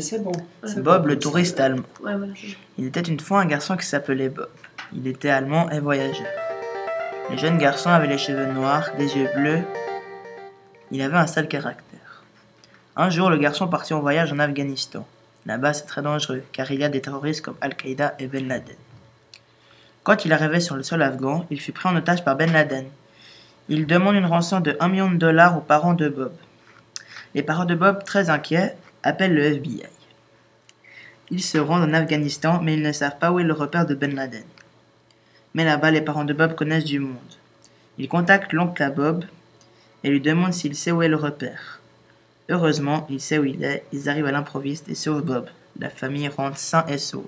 C'est bon. Bob, le touriste allemand. Ouais, Il était une fois un garçon qui s'appelait Bob. Il était allemand et voyageur. Le jeune garçon avait les cheveux noirs, des yeux bleus. Il avait un sale caractère. Un jour, le garçon partit en voyage en Afghanistan. Là-bas, c'est très dangereux, car il y a des terroristes comme Al-Qaïda et Ben Laden. Quand il arrivait sur le sol afghan, il fut pris en otage par Ben Laden. Il demande une rançon de 1 million de dollars aux parents de Bob. Les parents de Bob, très inquiets, appellent le FBI. Ils se rendent en Afghanistan, mais ils ne savent pas où est le repère de Ben Laden. Mais là-bas, les parents de Bob connaissent du monde. Ils contactent l'oncle à Bob et lui demandent s'il sait où est le repère. Heureusement, il sait où il est, ils arrivent à l'improviste et sauvent Bob. La famille rentre sain et sauve.